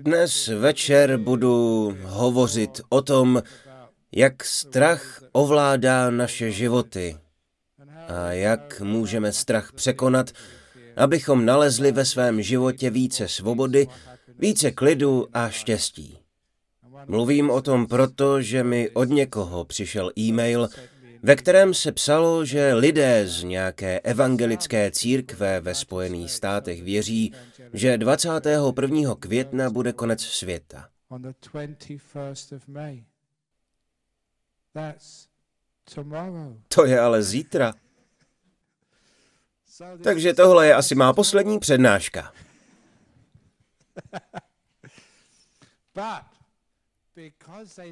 Dnes večer budu hovořit o tom, jak strach ovládá naše životy a jak můžeme strach překonat, abychom nalezli ve svém životě více svobody, více klidu a štěstí. Mluvím o tom proto, že mi od někoho přišel e-mail, ve kterém se psalo, že lidé z nějaké evangelické církve ve Spojených státech věří, že 21. května bude konec světa. To je ale zítra. Takže tohle je asi má poslední přednáška.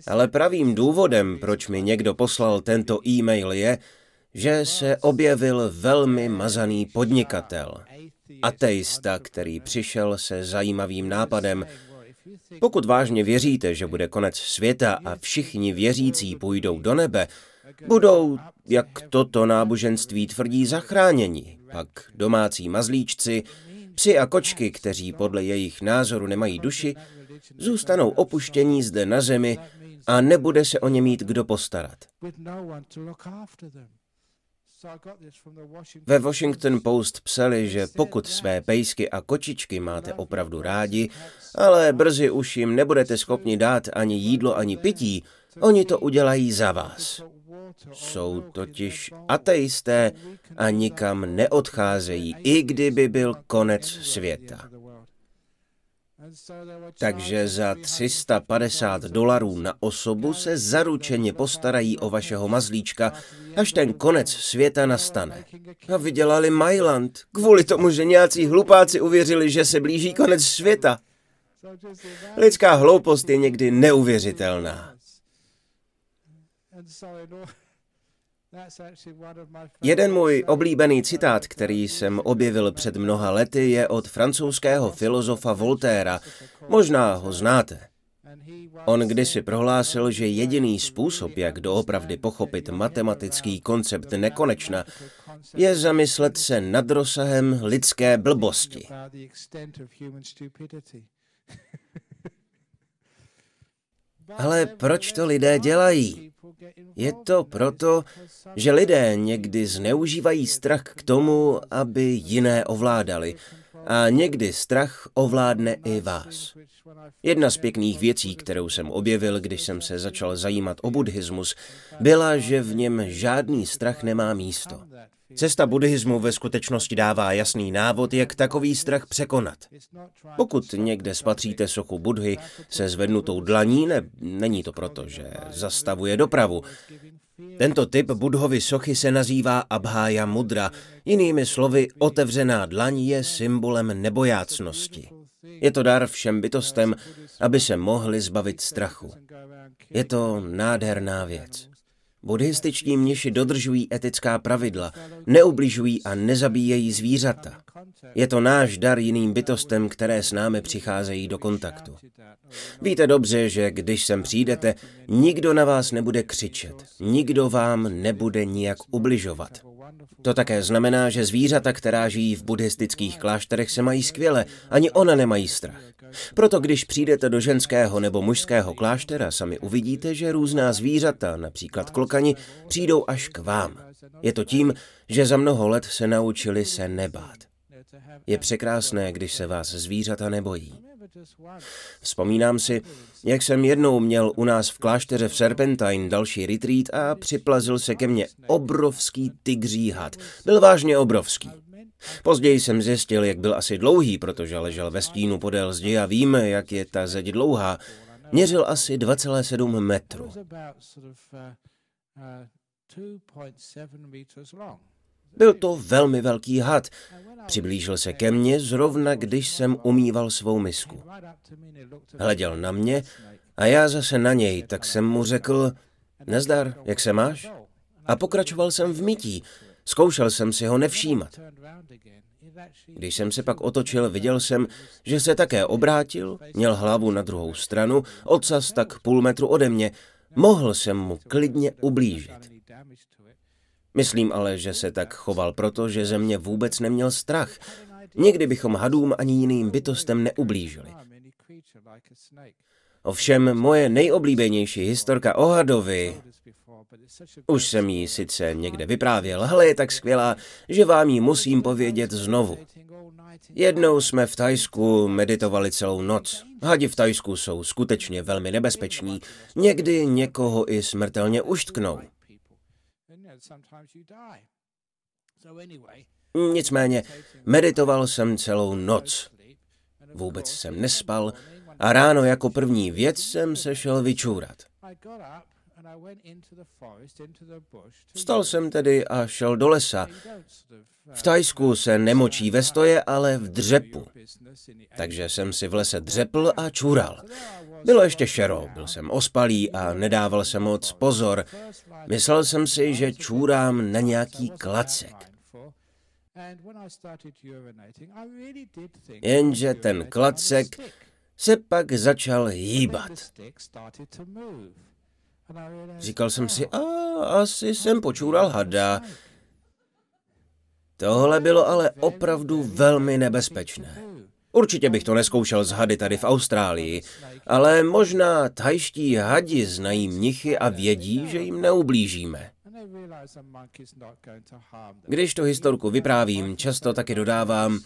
Ale pravým důvodem, proč mi někdo poslal tento e-mail je, že se objevil velmi mazaný podnikatel, ateista, který přišel se zajímavým nápadem. Pokud vážně věříte, že bude konec světa a všichni věřící půjdou do nebe, budou, jak toto náboženství tvrdí, zachráněni. Pak domácí mazlíčci, psi a kočky, kteří podle jejich názoru nemají duši, zůstanou opuštění zde na zemi a nebude se o ně mít kdo postarat. Ve Washington Post psali, že pokud své pejsky a kočičky máte opravdu rádi, ale brzy už jim nebudete schopni dát ani jídlo, ani pití, oni to udělají za vás. Jsou totiž ateisté a nikam neodcházejí, i kdyby byl konec světa. Takže za 350 dolarů na osobu se zaručeně postarají o vašeho mazlíčka, až ten konec světa nastane. A vydělali Mailand kvůli tomu, že nějací hlupáci uvěřili, že se blíží konec světa. Lidská hloupost je někdy neuvěřitelná. Jeden můj oblíbený citát, který jsem objevil před mnoha lety, je od francouzského filozofa Voltéra. Možná ho znáte. On kdysi prohlásil, že jediný způsob, jak doopravdy pochopit matematický koncept nekonečna, je zamyslet se nad rozsahem lidské blbosti. Ale proč to lidé dělají? Je to proto, že lidé někdy zneužívají strach k tomu, aby jiné ovládali. A někdy strach ovládne i vás. Jedna z pěkných věcí, kterou jsem objevil, když jsem se začal zajímat o buddhismus, byla, že v něm žádný strach nemá místo. Cesta buddhismu ve skutečnosti dává jasný návod, jak takový strach překonat. Pokud někde spatříte sochu Budhy se zvednutou dlaní, ne, není to proto, že zastavuje dopravu. Tento typ Budhovy sochy se nazývá Abhája Mudra, jinými slovy otevřená dlaň je symbolem nebojácnosti. Je to dar všem bytostem, aby se mohli zbavit strachu. Je to nádherná věc. Buddhističtí mniši dodržují etická pravidla, neubližují a nezabíjejí zvířata. Je to náš dar jiným bytostem, které s námi přicházejí do kontaktu. Víte dobře, že když sem přijdete, nikdo na vás nebude křičet, nikdo vám nebude nijak ubližovat. To také znamená, že zvířata, která žijí v buddhistických klášterech, se mají skvěle, ani ona nemají strach. Proto když přijdete do ženského nebo mužského kláštera, sami uvidíte, že různá zvířata, například klokani, přijdou až k vám. Je to tím, že za mnoho let se naučili se nebát. Je překrásné, když se vás zvířata nebojí. Vzpomínám si, jak jsem jednou měl u nás v klášteře v Serpentine další retreat a připlazil se ke mně obrovský tygří had. Byl vážně obrovský. Později jsem zjistil, jak byl asi dlouhý, protože ležel ve stínu podél zdi a víme, jak je ta zeď dlouhá. Měřil asi 2,7 metru. Byl to velmi velký had. Přiblížil se ke mně zrovna, když jsem umýval svou misku. Hleděl na mě a já zase na něj, tak jsem mu řekl, nezdar, jak se máš? A pokračoval jsem v mytí. Zkoušel jsem si ho nevšímat. Když jsem se pak otočil, viděl jsem, že se také obrátil, měl hlavu na druhou stranu, ocas tak půl metru ode mě. Mohl jsem mu klidně ublížit. Myslím ale, že se tak choval proto, že ze mě vůbec neměl strach. Nikdy bychom hadům ani jiným bytostem neublížili. Ovšem moje nejoblíbenější historka o hadovi, už jsem ji sice někde vyprávěl, ale je tak skvělá, že vám ji musím povědět znovu. Jednou jsme v Tajsku meditovali celou noc. Hadi v Tajsku jsou skutečně velmi nebezpeční, někdy někoho i smrtelně uštknou. Nicméně meditoval jsem celou noc. Vůbec jsem nespal a ráno jako první věc jsem se šel vyčůrat. Vstal jsem tedy a šel do lesa. V Tajsku se nemočí ve stoje, ale v dřepu. Takže jsem si v lese dřepl a čural. Bylo ještě šero, byl jsem ospalý a nedával jsem moc pozor. Myslel jsem si, že čůrám na nějaký klacek. Jenže ten klacek se pak začal hýbat. Říkal jsem si, a asi jsem počůral hada. Tohle bylo ale opravdu velmi nebezpečné. Určitě bych to neskoušel z hady tady v Austrálii, ale možná tajští hadi znají mnichy a vědí, že jim neublížíme. Když tu historku vyprávím, často taky dodávám,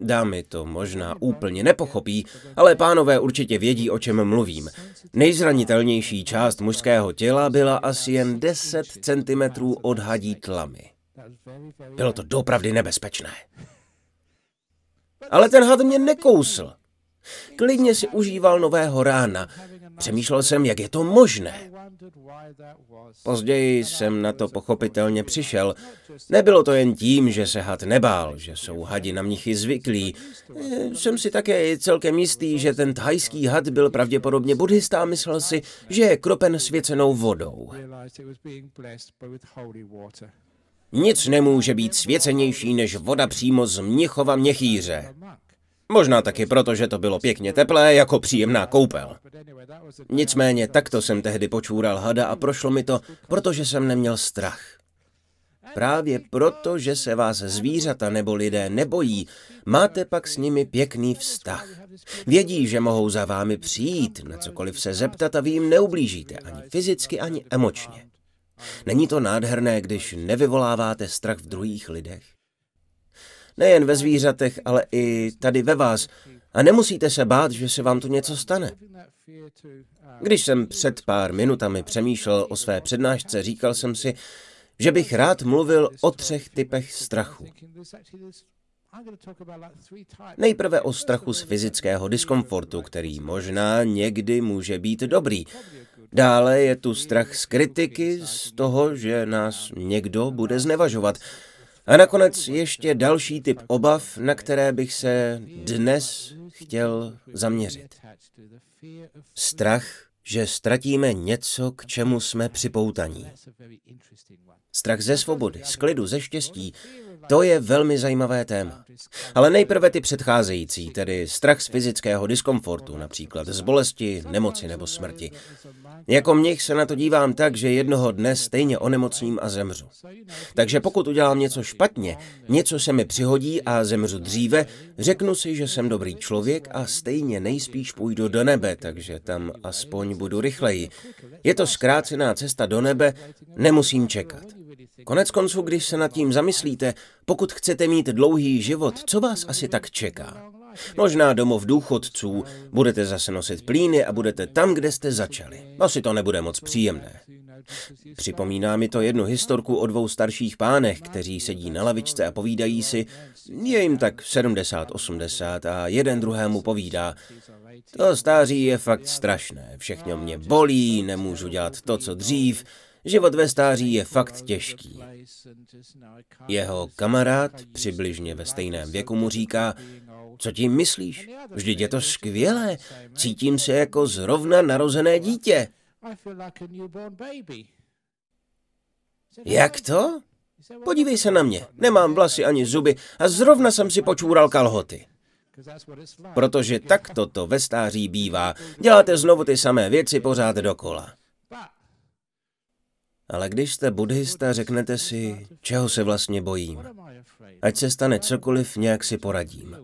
Dámy to možná úplně nepochopí, ale pánové určitě vědí, o čem mluvím. Nejzranitelnější část mužského těla byla asi jen 10 cm od hadí tlamy. Bylo to dopravdy nebezpečné. Ale ten had mě nekousl. Klidně si užíval nového rána. Přemýšlel jsem, jak je to možné. Později jsem na to pochopitelně přišel. Nebylo to jen tím, že se had nebál, že jsou hadi na mnichy zvyklí. Eh, jsem si také celkem jistý, že ten thajský had byl pravděpodobně buddhista a myslel si, že je kropen svěcenou vodou. Nic nemůže být svěcenější než voda přímo z Mnichova měchýře. Možná taky proto, že to bylo pěkně teplé, jako příjemná koupel. Nicméně takto jsem tehdy počůral hada a prošlo mi to, protože jsem neměl strach. Právě proto, že se vás zvířata nebo lidé nebojí, máte pak s nimi pěkný vztah. Vědí, že mohou za vámi přijít, na cokoliv se zeptat a vy jim neublížíte, ani fyzicky, ani emočně. Není to nádherné, když nevyvoláváte strach v druhých lidech? Nejen ve zvířatech, ale i tady ve vás. A nemusíte se bát, že se vám tu něco stane. Když jsem před pár minutami přemýšlel o své přednášce, říkal jsem si, že bych rád mluvil o třech typech strachu. Nejprve o strachu z fyzického diskomfortu, který možná někdy může být dobrý. Dále je tu strach z kritiky, z toho, že nás někdo bude znevažovat. A nakonec ještě další typ obav, na které bych se dnes chtěl zaměřit. Strach, že ztratíme něco, k čemu jsme připoutaní. Strach ze svobody, z klidu, ze štěstí, to je velmi zajímavé téma. Ale nejprve ty předcházející, tedy strach z fyzického diskomfortu, například z bolesti, nemoci nebo smrti. Jako mnich se na to dívám tak, že jednoho dne stejně onemocním a zemřu. Takže pokud udělám něco špatně, něco se mi přihodí a zemřu dříve, řeknu si, že jsem dobrý člověk a stejně nejspíš půjdu do nebe, takže tam aspoň budu rychleji. Je to zkrácená cesta do nebe, nemusím čekat. Konec konců, když se nad tím zamyslíte, pokud chcete mít dlouhý život, co vás asi tak čeká? Možná domov důchodců, budete zase nosit plíny a budete tam, kde jste začali. Asi to nebude moc příjemné. Připomíná mi to jednu historku o dvou starších pánech, kteří sedí na lavičce a povídají si, je jim tak 70-80 a jeden druhému povídá, to stáří je fakt strašné, všechno mě bolí, nemůžu dělat to, co dřív, Život ve stáří je fakt těžký. Jeho kamarád, přibližně ve stejném věku, mu říká, co tím myslíš? Vždyť je to skvělé. Cítím se jako zrovna narozené dítě. Jak to? Podívej se na mě. Nemám vlasy ani zuby a zrovna jsem si počůral kalhoty. Protože tak to ve stáří bývá. Děláte znovu ty samé věci pořád dokola. Ale když jste buddhista, řeknete si, čeho se vlastně bojím. Ať se stane cokoliv, nějak si poradím.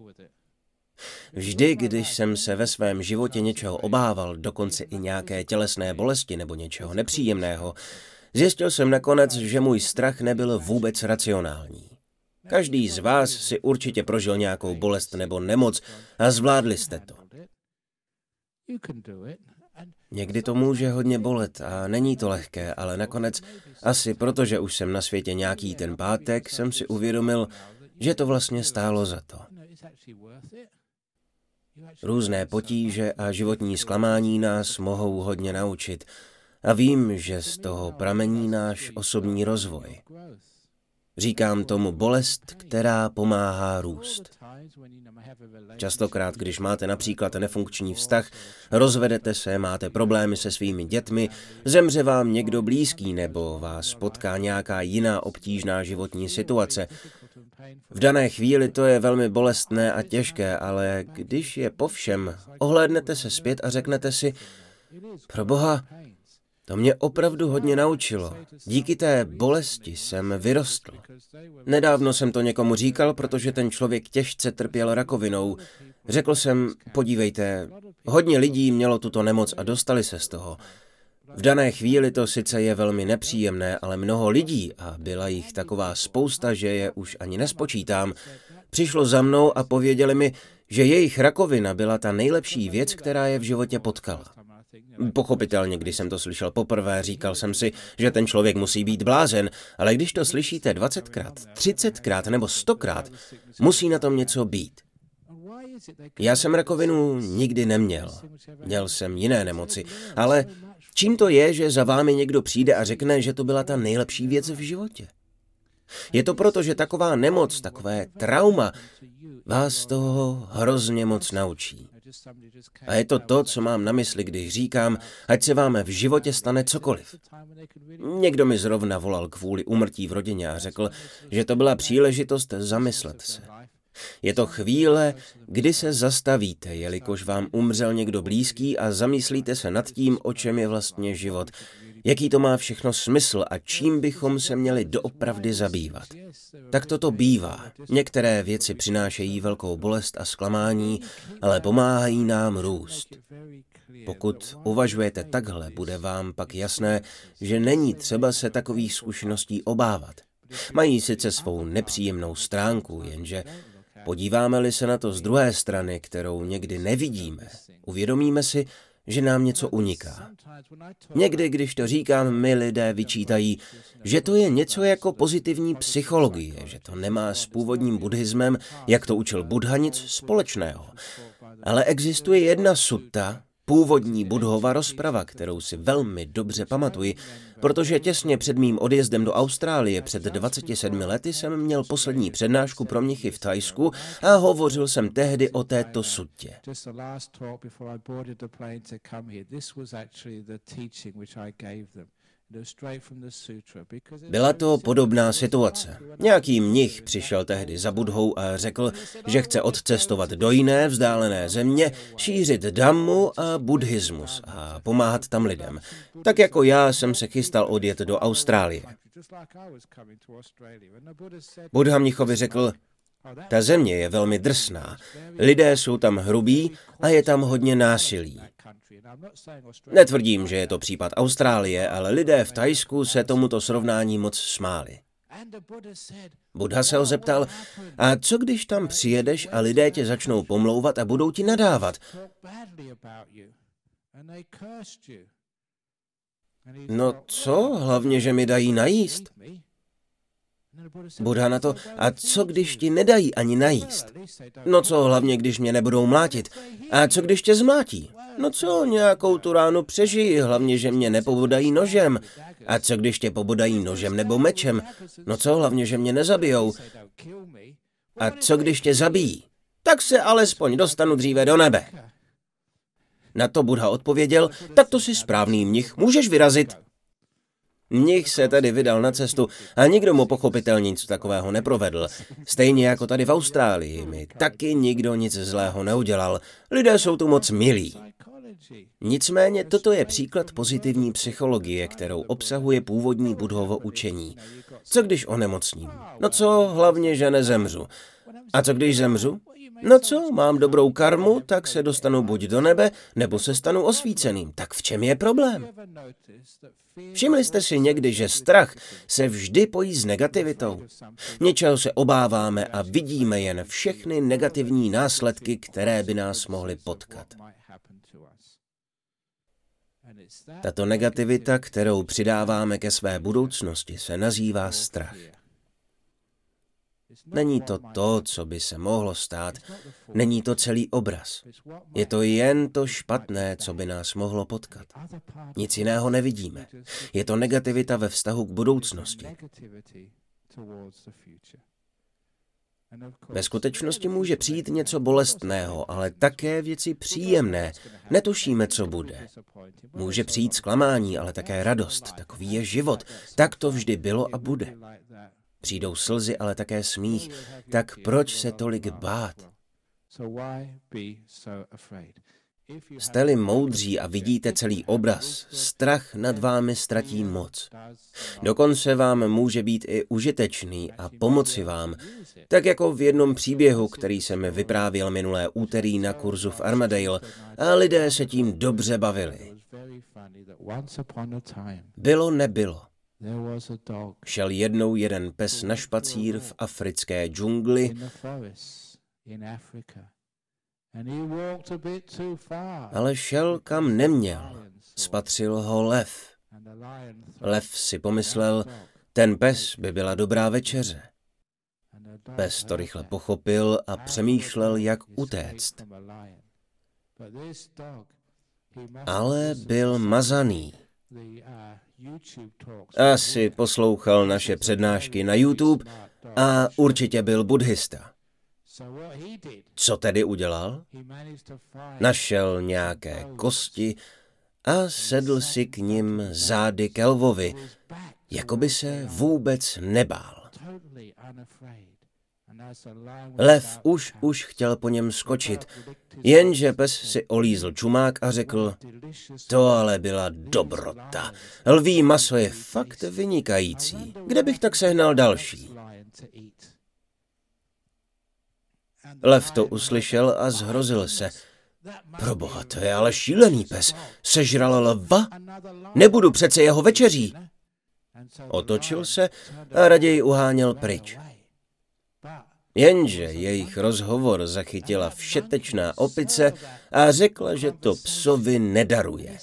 Vždy, když jsem se ve svém životě něčeho obával, dokonce i nějaké tělesné bolesti nebo něčeho nepříjemného, zjistil jsem nakonec, že můj strach nebyl vůbec racionální. Každý z vás si určitě prožil nějakou bolest nebo nemoc a zvládli jste to. Někdy to může hodně bolet a není to lehké, ale nakonec, asi protože už jsem na světě nějaký ten pátek, jsem si uvědomil, že to vlastně stálo za to. Různé potíže a životní zklamání nás mohou hodně naučit a vím, že z toho pramení náš osobní rozvoj. Říkám tomu bolest, která pomáhá růst. Častokrát, když máte například nefunkční vztah, rozvedete se, máte problémy se svými dětmi, zemře vám někdo blízký nebo vás potká nějaká jiná obtížná životní situace. V dané chvíli to je velmi bolestné a těžké, ale když je po všem, ohlédnete se zpět a řeknete si, pro boha, to mě opravdu hodně naučilo. Díky té bolesti jsem vyrostl. Nedávno jsem to někomu říkal, protože ten člověk těžce trpěl rakovinou. Řekl jsem, podívejte, hodně lidí mělo tuto nemoc a dostali se z toho. V dané chvíli to sice je velmi nepříjemné, ale mnoho lidí, a byla jich taková spousta, že je už ani nespočítám, přišlo za mnou a pověděli mi, že jejich rakovina byla ta nejlepší věc, která je v životě potkala. Pochopitelně, když jsem to slyšel poprvé, říkal jsem si, že ten člověk musí být blázen, ale když to slyšíte 20krát, 30krát nebo 100krát, musí na tom něco být. Já jsem rakovinu nikdy neměl. Měl jsem jiné nemoci, ale čím to je, že za vámi někdo přijde a řekne, že to byla ta nejlepší věc v životě? Je to proto, že taková nemoc, takové trauma vás toho hrozně moc naučí. A je to to, co mám na mysli, když říkám, ať se vám v životě stane cokoliv. Někdo mi zrovna volal kvůli umrtí v rodině a řekl, že to byla příležitost zamyslet se. Je to chvíle, kdy se zastavíte, jelikož vám umřel někdo blízký a zamyslíte se nad tím, o čem je vlastně život, jaký to má všechno smysl a čím bychom se měli doopravdy zabývat. Tak toto bývá. Některé věci přinášejí velkou bolest a zklamání, ale pomáhají nám růst. Pokud uvažujete takhle, bude vám pak jasné, že není třeba se takových zkušeností obávat. Mají sice svou nepříjemnou stránku, jenže podíváme-li se na to z druhé strany, kterou někdy nevidíme, uvědomíme si, že nám něco uniká. Někdy, když to říkám, mi lidé vyčítají, že to je něco jako pozitivní psychologie, že to nemá s původním buddhismem, jak to učil Buddha, nic společného. Ale existuje jedna sutta, původní budhova rozprava, kterou si velmi dobře pamatuji, protože těsně před mým odjezdem do Austrálie před 27 lety jsem měl poslední přednášku pro mnichy v Tajsku a hovořil jsem tehdy o této sutě. Byla to podobná situace. Nějaký mnich přišel tehdy za Budhou a řekl, že chce odcestovat do jiné vzdálené země, šířit Dhammu a buddhismus a pomáhat tam lidem. Tak jako já jsem se chystal odjet do Austrálie. Buddha mnichovi řekl, ta země je velmi drsná, lidé jsou tam hrubí a je tam hodně násilí. Netvrdím, že je to případ Austrálie, ale lidé v Tajsku se tomuto srovnání moc smáli. Buddha se ho zeptal, a co když tam přijedeš a lidé tě začnou pomlouvat a budou ti nadávat? No co, hlavně, že mi dají najíst? Buddha na to, a co když ti nedají ani najíst? No co, hlavně když mě nebudou mlátit? A co když tě zmlátí? No co, nějakou tu ránu přežiji, hlavně, že mě nepobodají nožem. A co když tě pobodají nožem nebo mečem? No co, hlavně, že mě nezabijou. A co když tě zabijí? Tak se alespoň dostanu dříve do nebe. Na to Buddha odpověděl, tak to si správný mnich, můžeš vyrazit. Mnich se tedy vydal na cestu a nikdo mu pochopitelně nic takového neprovedl. Stejně jako tady v Austrálii mi taky nikdo nic zlého neudělal. Lidé jsou tu moc milí. Nicméně toto je příklad pozitivní psychologie, kterou obsahuje původní budhovo učení. Co když onemocním? No co, hlavně, že nezemřu. A co když zemřu? No co, mám dobrou karmu, tak se dostanu buď do nebe, nebo se stanu osvíceným. Tak v čem je problém? Všimli jste si někdy, že strach se vždy pojí s negativitou? Něčeho se obáváme a vidíme jen všechny negativní následky, které by nás mohly potkat. Tato negativita, kterou přidáváme ke své budoucnosti, se nazývá strach. Není to to, co by se mohlo stát. Není to celý obraz. Je to jen to špatné, co by nás mohlo potkat. Nic jiného nevidíme. Je to negativita ve vztahu k budoucnosti. Ve skutečnosti může přijít něco bolestného, ale také věci příjemné. Netušíme, co bude. Může přijít zklamání, ale také radost. Takový je život. Tak to vždy bylo a bude. Přijdou slzy, ale také smích. Tak proč se tolik bát? Jste-li moudří a vidíte celý obraz, strach nad vámi ztratí moc. Dokonce vám může být i užitečný a pomoci vám, tak jako v jednom příběhu, který jsem vyprávěl minulé úterý na kurzu v Armadale a lidé se tím dobře bavili. Bylo nebylo. Šel jednou jeden pes na špacír v africké džungli ale šel kam neměl. Spatřil ho lev. Lev si pomyslel, ten pes by byla dobrá večeře. Pes to rychle pochopil a přemýšlel, jak utéct. Ale byl mazaný. Asi poslouchal naše přednášky na YouTube a určitě byl buddhista. Co tedy udělal? Našel nějaké kosti a sedl si k ním zády k Elvovi, jako by se vůbec nebál. Lev už už chtěl po něm skočit, jenže pes si olízl čumák a řekl, to ale byla dobrota. Lví maso je fakt vynikající. Kde bych tak sehnal další? Lev to uslyšel a zhrozil se. Proboha, to je ale šílený pes. Sežral lva? Nebudu přece jeho večeří. Otočil se a raději uháněl pryč. Jenže jejich rozhovor zachytila všetečná opice a řekla, že to psovi nedaruje.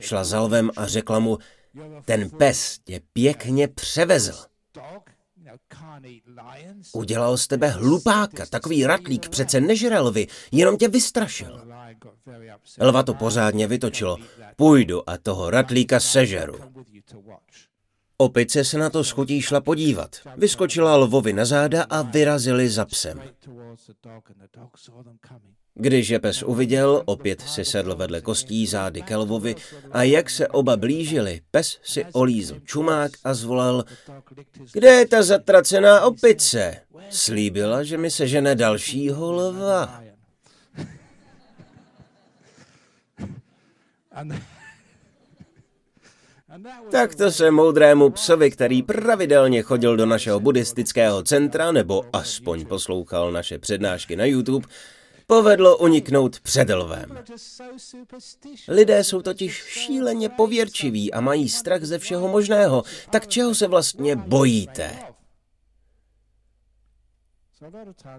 Šla za lvem a řekla mu, ten pes tě pěkně převezl. Udělal z tebe hlupáka, takový ratlík přece nežere lvy, jenom tě vystrašil. Lva to pořádně vytočilo. Půjdu a toho ratlíka sežeru. Opice se na to schutí šla podívat. Vyskočila lvovi na záda a vyrazili za psem. Když je pes uviděl, opět si sedl vedle kostí zády ke lvovi a jak se oba blížili, pes si olízl čumák a zvolal, kde je ta zatracená opice? Slíbila, že mi se žene dalšího lva. Tak to se moudrému psovi, který pravidelně chodil do našeho buddhistického centra, nebo aspoň poslouchal naše přednášky na YouTube, povedlo uniknout před lvem. Lidé jsou totiž šíleně pověrčiví a mají strach ze všeho možného. Tak čeho se vlastně bojíte?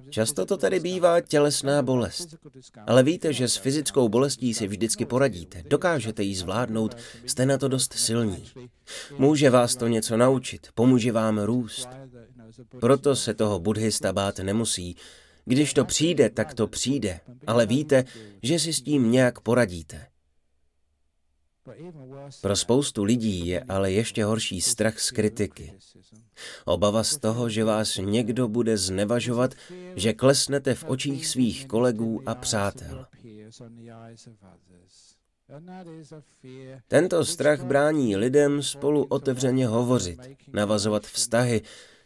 Často to tedy bývá tělesná bolest. Ale víte, že s fyzickou bolestí si vždycky poradíte. Dokážete ji zvládnout, jste na to dost silní. Může vás to něco naučit, pomůže vám růst. Proto se toho buddhista bát nemusí. Když to přijde, tak to přijde, ale víte, že si s tím nějak poradíte. Pro spoustu lidí je ale ještě horší strach z kritiky. Obava z toho, že vás někdo bude znevažovat, že klesnete v očích svých kolegů a přátel. Tento strach brání lidem spolu otevřeně hovořit, navazovat vztahy,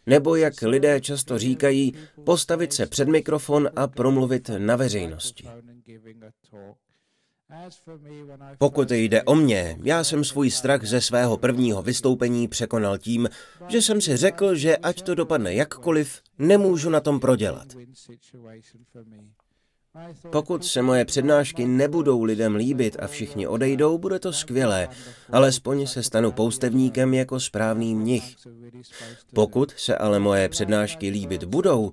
Nebo jak lidé často říkají, postavit se před mikrofon a promluvit na veřejnosti. Pokud jde o mě, já jsem svůj strach ze svého prvního vystoupení překonal tím, že jsem si řekl, že ať to dopadne jakkoliv, nemůžu na tom prodělat. Pokud se moje přednášky nebudou lidem líbit a všichni odejdou, bude to skvělé, alespoň se stanu poustevníkem jako správný mnich. Pokud se ale moje přednášky líbit budou,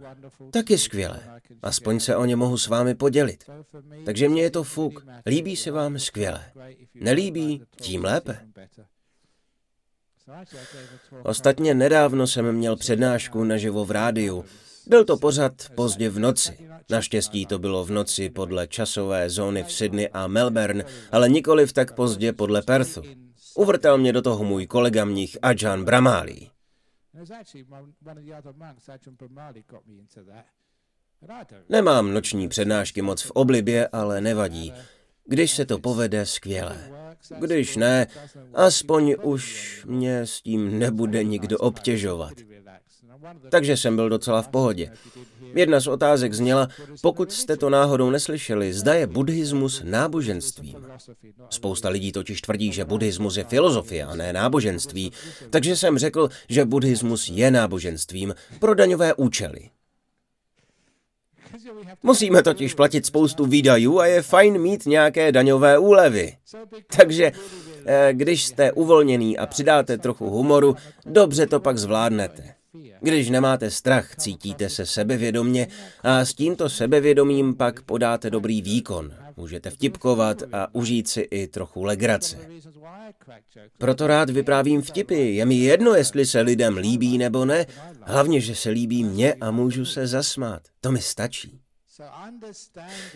tak je skvělé. Aspoň se o ně mohu s vámi podělit. Takže mně je to fuk. Líbí se vám skvělé. Nelíbí, tím lépe. Ostatně nedávno jsem měl přednášku naživo v rádiu. Byl to pořad pozdě v noci. Naštěstí to bylo v noci podle časové zóny v Sydney a Melbourne, ale nikoli v tak pozdě podle Perthu. Uvrtal mě do toho můj kolega mních Ajahn Brahmali. Nemám noční přednášky moc v oblibě, ale nevadí. Když se to povede, skvěle. Když ne, aspoň už mě s tím nebude nikdo obtěžovat. Takže jsem byl docela v pohodě. Jedna z otázek zněla, pokud jste to náhodou neslyšeli, zda je buddhismus náboženstvím. Spousta lidí totiž tvrdí, že buddhismus je filozofie a ne náboženství, takže jsem řekl, že buddhismus je náboženstvím pro daňové účely. Musíme totiž platit spoustu výdajů a je fajn mít nějaké daňové úlevy. Takže eh, když jste uvolněný a přidáte trochu humoru, dobře to pak zvládnete. Když nemáte strach, cítíte se sebevědomně a s tímto sebevědomím pak podáte dobrý výkon. Můžete vtipkovat a užít si i trochu legrace. Proto rád vyprávím vtipy. Je mi jedno, jestli se lidem líbí nebo ne. Hlavně, že se líbí mně a můžu se zasmát. To mi stačí.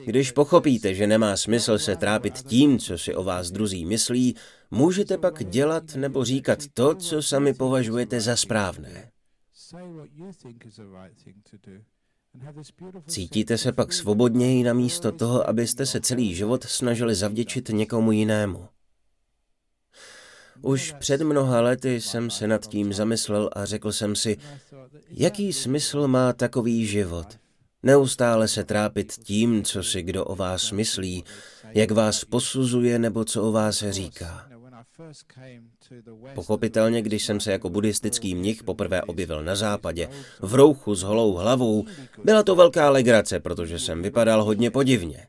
Když pochopíte, že nemá smysl se trápit tím, co si o vás druzí myslí, můžete pak dělat nebo říkat to, co sami považujete za správné. Cítíte se pak svobodněji na místo toho, abyste se celý život snažili zavděčit někomu jinému. Už před mnoha lety jsem se nad tím zamyslel a řekl jsem si, jaký smysl má takový život. Neustále se trápit tím, co si kdo o vás myslí, jak vás posuzuje nebo co o vás říká. Pochopitelně, když jsem se jako buddhistický mnich poprvé objevil na západě, v rouchu s holou hlavou, byla to velká legrace, protože jsem vypadal hodně podivně.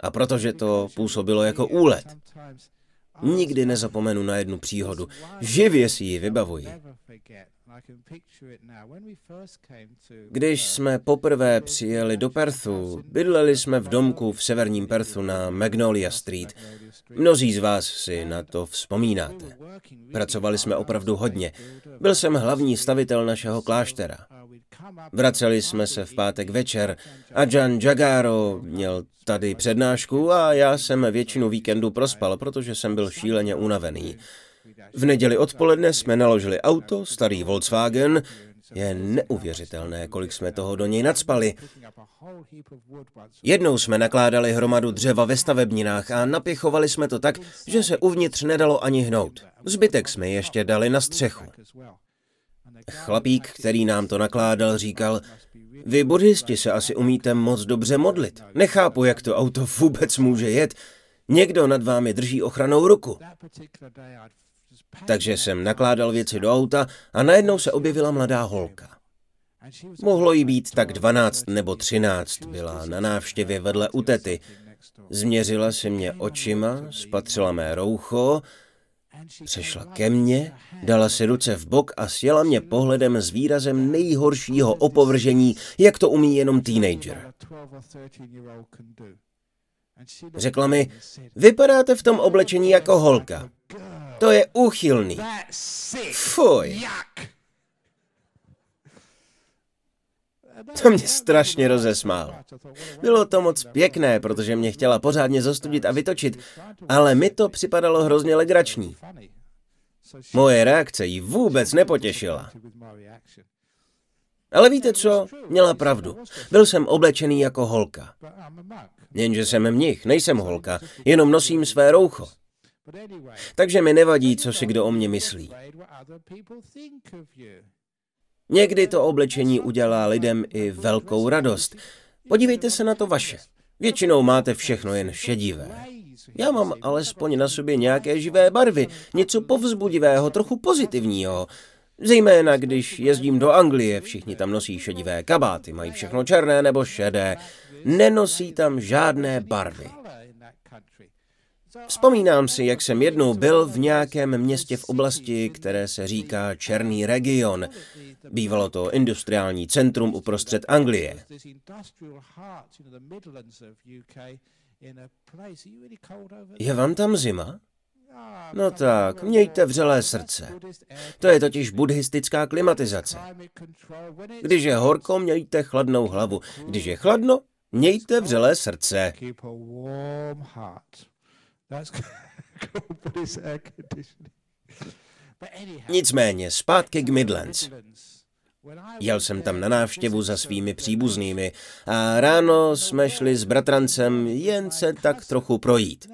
A protože to působilo jako úlet. Nikdy nezapomenu na jednu příhodu. Živě si ji vybavuji. Když jsme poprvé přijeli do Perthu, bydleli jsme v domku v severním Perthu na Magnolia Street. Mnozí z vás si na to vzpomínáte. Pracovali jsme opravdu hodně. Byl jsem hlavní stavitel našeho kláštera. Vraceli jsme se v pátek večer a Jan Jagaro měl tady přednášku a já jsem většinu víkendu prospal, protože jsem byl šíleně unavený. V neděli odpoledne jsme naložili auto, starý Volkswagen. Je neuvěřitelné, kolik jsme toho do něj nadspali. Jednou jsme nakládali hromadu dřeva ve stavebninách a napěchovali jsme to tak, že se uvnitř nedalo ani hnout. Zbytek jsme ještě dali na střechu. Chlapík, který nám to nakládal, říkal, vy buddhisti se asi umíte moc dobře modlit. Nechápu, jak to auto vůbec může jet. Někdo nad vámi drží ochranou ruku. Takže jsem nakládal věci do auta a najednou se objevila mladá holka. Mohlo jí být tak 12 nebo 13, byla na návštěvě vedle u tety. Změřila si mě očima, spatřila mé roucho, přešla ke mně, dala si ruce v bok a sjela mě pohledem s výrazem nejhoršího opovržení, jak to umí jenom teenager. Řekla mi, vypadáte v tom oblečení jako holka. To je úchylný. Fuj. To mě strašně rozesmál. Bylo to moc pěkné, protože mě chtěla pořádně zostudit a vytočit, ale mi to připadalo hrozně legrační. Moje reakce jí vůbec nepotěšila. Ale víte co? Měla pravdu. Byl jsem oblečený jako holka. Jenže jsem mnich, nejsem holka, jenom nosím své roucho. Takže mi nevadí, co si kdo o mě myslí. Někdy to oblečení udělá lidem i velkou radost. Podívejte se na to vaše. Většinou máte všechno jen šedivé. Já mám alespoň na sobě nějaké živé barvy, něco povzbudivého, trochu pozitivního. Zejména když jezdím do Anglie, všichni tam nosí šedivé kabáty, mají všechno černé nebo šedé, nenosí tam žádné barvy. Vzpomínám si, jak jsem jednou byl v nějakém městě v oblasti, které se říká Černý region. Bývalo to industriální centrum uprostřed Anglie. Je vám tam zima? No tak, mějte vřelé srdce. To je totiž buddhistická klimatizace. Když je horko, mějte chladnou hlavu. Když je chladno, mějte vřelé srdce. Nicméně, zpátky k Midlands. Jel jsem tam na návštěvu za svými příbuznými a ráno jsme šli s bratrancem jen se tak trochu projít.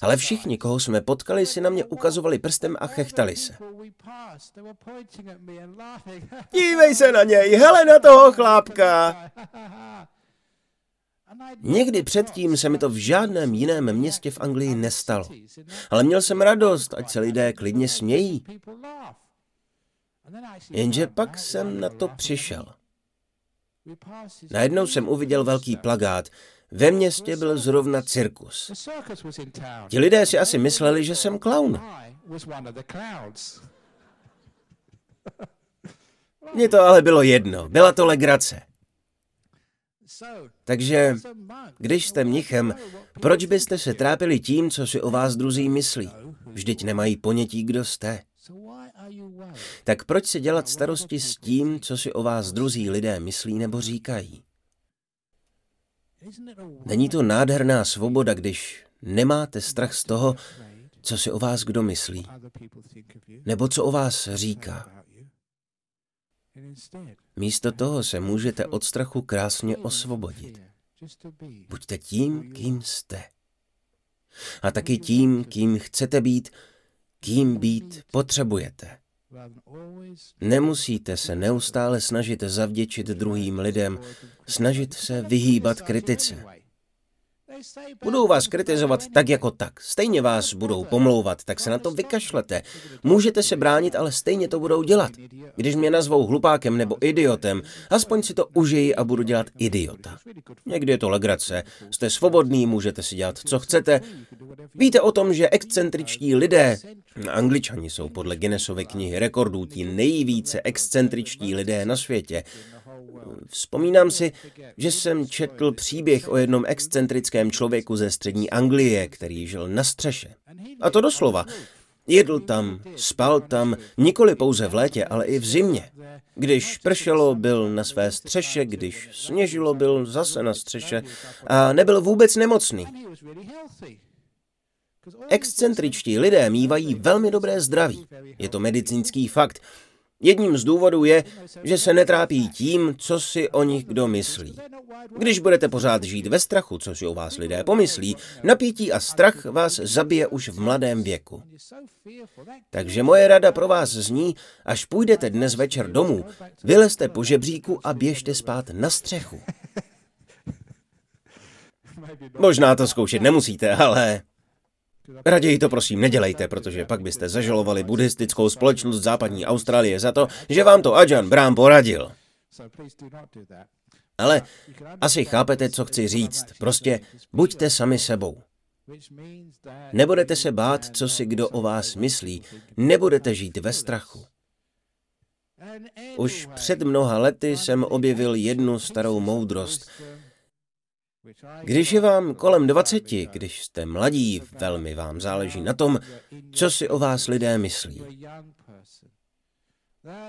Ale všichni, koho jsme potkali, si na mě ukazovali prstem a chechtali se. Dívej se na něj, hele na toho chlápka! Někdy předtím se mi to v žádném jiném městě v Anglii nestalo. Ale měl jsem radost, ať se lidé klidně smějí. Jenže pak jsem na to přišel. Najednou jsem uviděl velký plagát. Ve městě byl zrovna cirkus. Ti lidé si asi mysleli, že jsem klaun. Mně to ale bylo jedno, byla to legrace. Takže, když jste mnichem, proč byste se trápili tím, co si o vás druzí myslí? Vždyť nemají ponětí, kdo jste. Tak proč si dělat starosti s tím, co si o vás druzí lidé myslí nebo říkají? Není to nádherná svoboda, když nemáte strach z toho, co si o vás kdo myslí, nebo co o vás říká. Místo toho se můžete od strachu krásně osvobodit. Buďte tím, kým jste. A taky tím, kým chcete být, kým být potřebujete. Nemusíte se neustále snažit zavděčit druhým lidem, snažit se vyhýbat kritice. Budou vás kritizovat tak jako tak. Stejně vás budou pomlouvat, tak se na to vykašlete. Můžete se bránit, ale stejně to budou dělat. Když mě nazvou hlupákem nebo idiotem, aspoň si to užiji a budu dělat idiota. Někdy je to legrace. Jste svobodný, můžete si dělat, co chcete. Víte o tom, že excentričtí lidé, angličani jsou podle Guinnessovy knihy rekordů ti nejvíce excentričtí lidé na světě, Vzpomínám si, že jsem četl příběh o jednom excentrickém člověku ze střední Anglie, který žil na střeše. A to doslova. Jedl tam, spal tam, nikoli pouze v létě, ale i v zimě. Když pršelo, byl na své střeše, když sněžilo, byl zase na střeše a nebyl vůbec nemocný. Excentričtí lidé mývají velmi dobré zdraví. Je to medicínský fakt. Jedním z důvodů je, že se netrápí tím, co si o nich kdo myslí. Když budete pořád žít ve strachu, co si o vás lidé pomyslí, napítí a strach vás zabije už v mladém věku. Takže moje rada pro vás zní, až půjdete dnes večer domů, vylezte po žebříku a běžte spát na střechu. Možná to zkoušet nemusíte, ale Raději to prosím nedělejte, protože pak byste zažalovali buddhistickou společnost západní Austrálie za to, že vám to Ajahn Brahm poradil. Ale asi chápete, co chci říct. Prostě buďte sami sebou. Nebudete se bát, co si kdo o vás myslí. Nebudete žít ve strachu. Už před mnoha lety jsem objevil jednu starou moudrost, když je vám kolem 20, když jste mladí, velmi vám záleží na tom, co si o vás lidé myslí.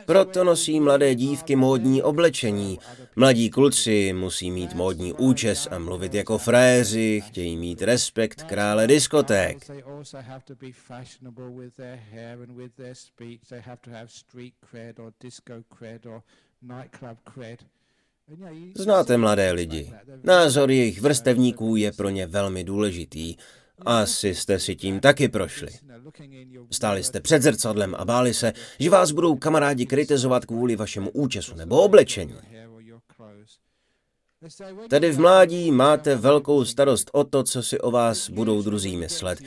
Proto nosí mladé dívky módní oblečení. Mladí kluci musí mít módní účes a mluvit jako fréři, chtějí mít respekt krále diskoték. nightclub cred. Znáte mladé lidi. Názor jejich vrstevníků je pro ně velmi důležitý. Asi jste si tím taky prošli. Stáli jste před zrcadlem a báli se, že vás budou kamarádi kritizovat kvůli vašemu účesu nebo oblečení. Tedy v mládí máte velkou starost o to, co si o vás budou druzí myslet.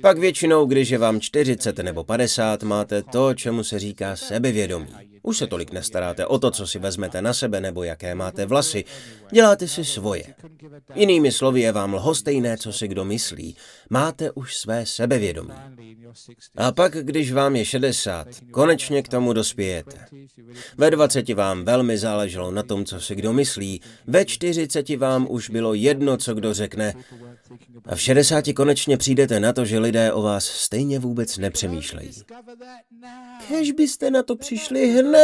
Pak většinou, když je vám 40 nebo 50, máte to, čemu se říká sebevědomí. Už se tolik nestaráte o to, co si vezmete na sebe nebo jaké máte vlasy. Děláte si svoje. Jinými slovy je vám lhostejné, co si kdo myslí. Máte už své sebevědomí. A pak, když vám je 60, konečně k tomu dospějete. Ve 20 vám velmi záleželo na tom, co si kdo myslí. Ve 40 vám už bylo jedno, co kdo řekne. A v 60 konečně přijdete na to, že lidé o vás stejně vůbec nepřemýšlejí. Kež byste na to přišli hned.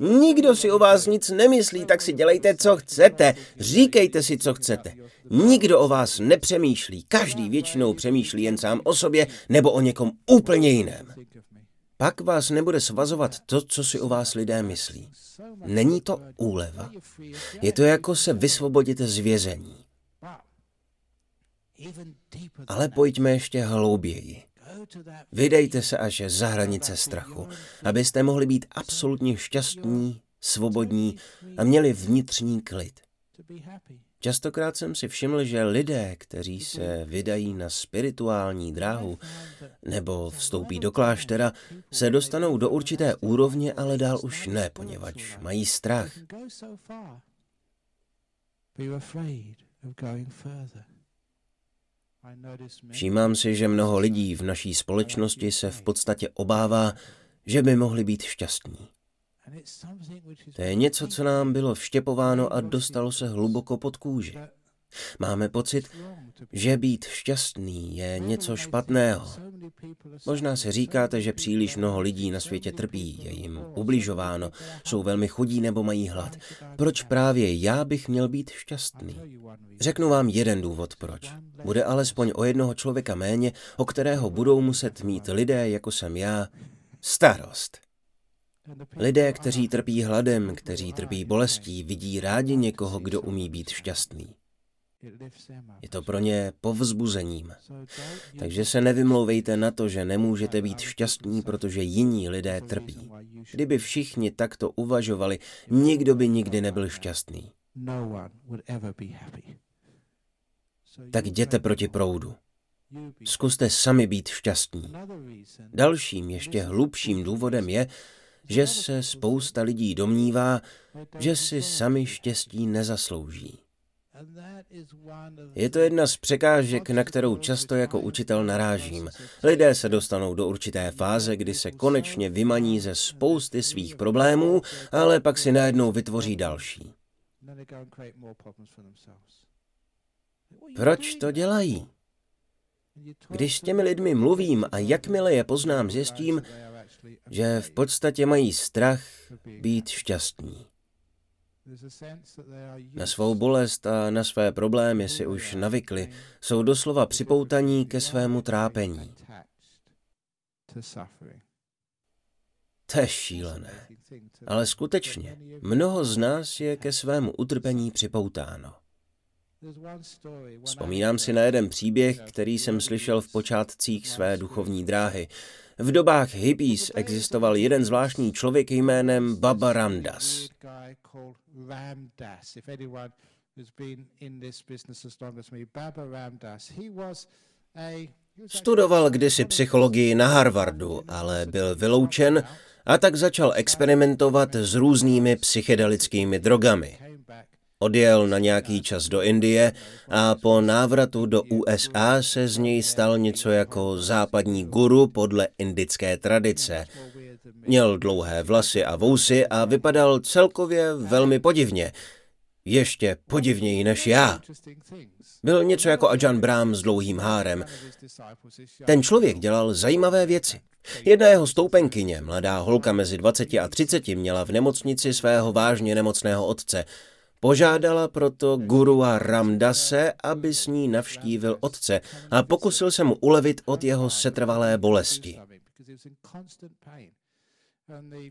Nikdo si o vás nic nemyslí, tak si dělejte, co chcete. Říkejte si, co chcete. Nikdo o vás nepřemýšlí. Každý většinou přemýšlí jen sám o sobě nebo o někom úplně jiném. Pak vás nebude svazovat to, co si o vás lidé myslí. Není to úleva. Je to jako se vysvobodit z vězení. Ale pojďme ještě hlouběji. Vydejte se až za hranice strachu, abyste mohli být absolutně šťastní, svobodní a měli vnitřní klid. Častokrát jsem si všiml, že lidé, kteří se vydají na spirituální dráhu nebo vstoupí do kláštera, se dostanou do určité úrovně, ale dál už ne, poněvadž mají strach. Všímám si, že mnoho lidí v naší společnosti se v podstatě obává, že by mohli být šťastní. To je něco, co nám bylo vštěpováno a dostalo se hluboko pod kůži. Máme pocit, že být šťastný je něco špatného. Možná si říkáte, že příliš mnoho lidí na světě trpí, je jim ubližováno, jsou velmi chudí nebo mají hlad. Proč právě já bych měl být šťastný? Řeknu vám jeden důvod, proč. Bude alespoň o jednoho člověka méně, o kterého budou muset mít lidé, jako jsem já, starost. Lidé, kteří trpí hladem, kteří trpí bolestí, vidí rádi někoho, kdo umí být šťastný. Je to pro ně povzbuzením. Takže se nevymlouvejte na to, že nemůžete být šťastní, protože jiní lidé trpí. Kdyby všichni takto uvažovali, nikdo by nikdy nebyl šťastný. Tak jděte proti proudu. Zkuste sami být šťastní. Dalším, ještě hlubším důvodem je, že se spousta lidí domnívá, že si sami štěstí nezaslouží. Je to jedna z překážek, na kterou často jako učitel narážím. Lidé se dostanou do určité fáze, kdy se konečně vymaní ze spousty svých problémů, ale pak si najednou vytvoří další. Proč to dělají? Když s těmi lidmi mluvím a jakmile je poznám, zjistím, že v podstatě mají strach být šťastní. Na svou bolest a na své problémy si už navykli, jsou doslova připoutaní ke svému trápení. To je šílené. Ale skutečně, mnoho z nás je ke svému utrpení připoutáno. Vzpomínám si na jeden příběh, který jsem slyšel v počátcích své duchovní dráhy. V dobách hippies existoval jeden zvláštní člověk jménem Baba Ramdas. Studoval kdysi psychologii na Harvardu, ale byl vyloučen a tak začal experimentovat s různými psychedelickými drogami. Odjel na nějaký čas do Indie a po návratu do USA se z něj stal něco jako západní guru podle indické tradice. Měl dlouhé vlasy a vousy a vypadal celkově velmi podivně. Ještě podivněji než já. Byl něco jako Ajahn Brahm s dlouhým hárem. Ten člověk dělal zajímavé věci. Jedna jeho stoupenkyně, mladá holka mezi 20 a 30, měla v nemocnici svého vážně nemocného otce. Požádala proto gurua Ramdase, aby s ní navštívil otce a pokusil se mu ulevit od jeho setrvalé bolesti.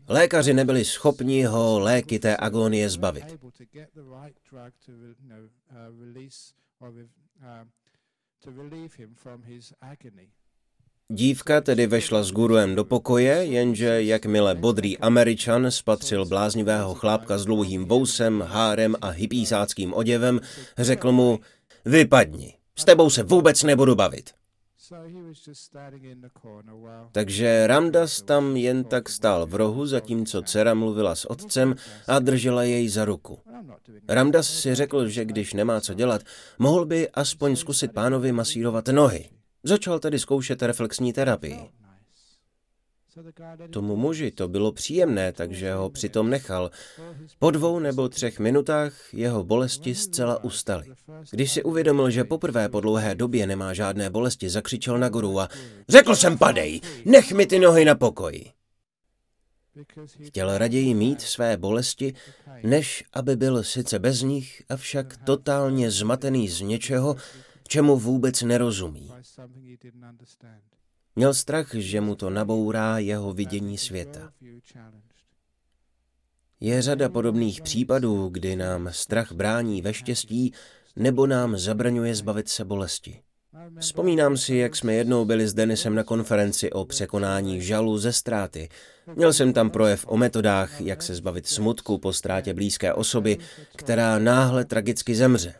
Lékaři nebyli schopni ho léky té agonie zbavit. Dívka tedy vešla s guruem do pokoje, jenže jakmile bodrý američan spatřil bláznivého chlápka s dlouhým vousem, hárem a hypísáckým oděvem, řekl mu, vypadni, s tebou se vůbec nebudu bavit. Takže Ramdas tam jen tak stál v rohu, zatímco dcera mluvila s otcem a držela jej za ruku. Ramdas si řekl, že když nemá co dělat, mohl by aspoň zkusit pánovi masírovat nohy. Začal tedy zkoušet reflexní terapii. Tomu muži to bylo příjemné, takže ho přitom nechal. Po dvou nebo třech minutách jeho bolesti zcela ustaly. Když si uvědomil, že poprvé po dlouhé době nemá žádné bolesti, zakřičel na guru a řekl jsem padej, nech mi ty nohy na pokoji. Chtěl raději mít své bolesti, než aby byl sice bez nich, avšak totálně zmatený z něčeho, čemu vůbec nerozumí. Měl strach, že mu to nabourá jeho vidění světa. Je řada podobných případů, kdy nám strach brání ve štěstí nebo nám zabraňuje zbavit se bolesti. Vzpomínám si, jak jsme jednou byli s Denisem na konferenci o překonání žalu ze ztráty. Měl jsem tam projev o metodách, jak se zbavit smutku po ztrátě blízké osoby, která náhle tragicky zemře.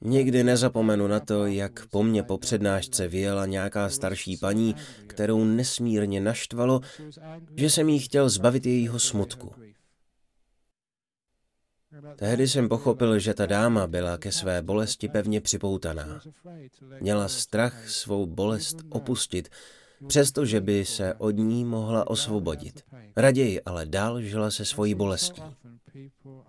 Nikdy nezapomenu na to, jak po mně po přednášce vyjela nějaká starší paní, kterou nesmírně naštvalo, že jsem jí chtěl zbavit jejího smutku. Tehdy jsem pochopil, že ta dáma byla ke své bolesti pevně připoutaná. Měla strach svou bolest opustit, přestože by se od ní mohla osvobodit. Raději ale dál žila se svojí bolestí.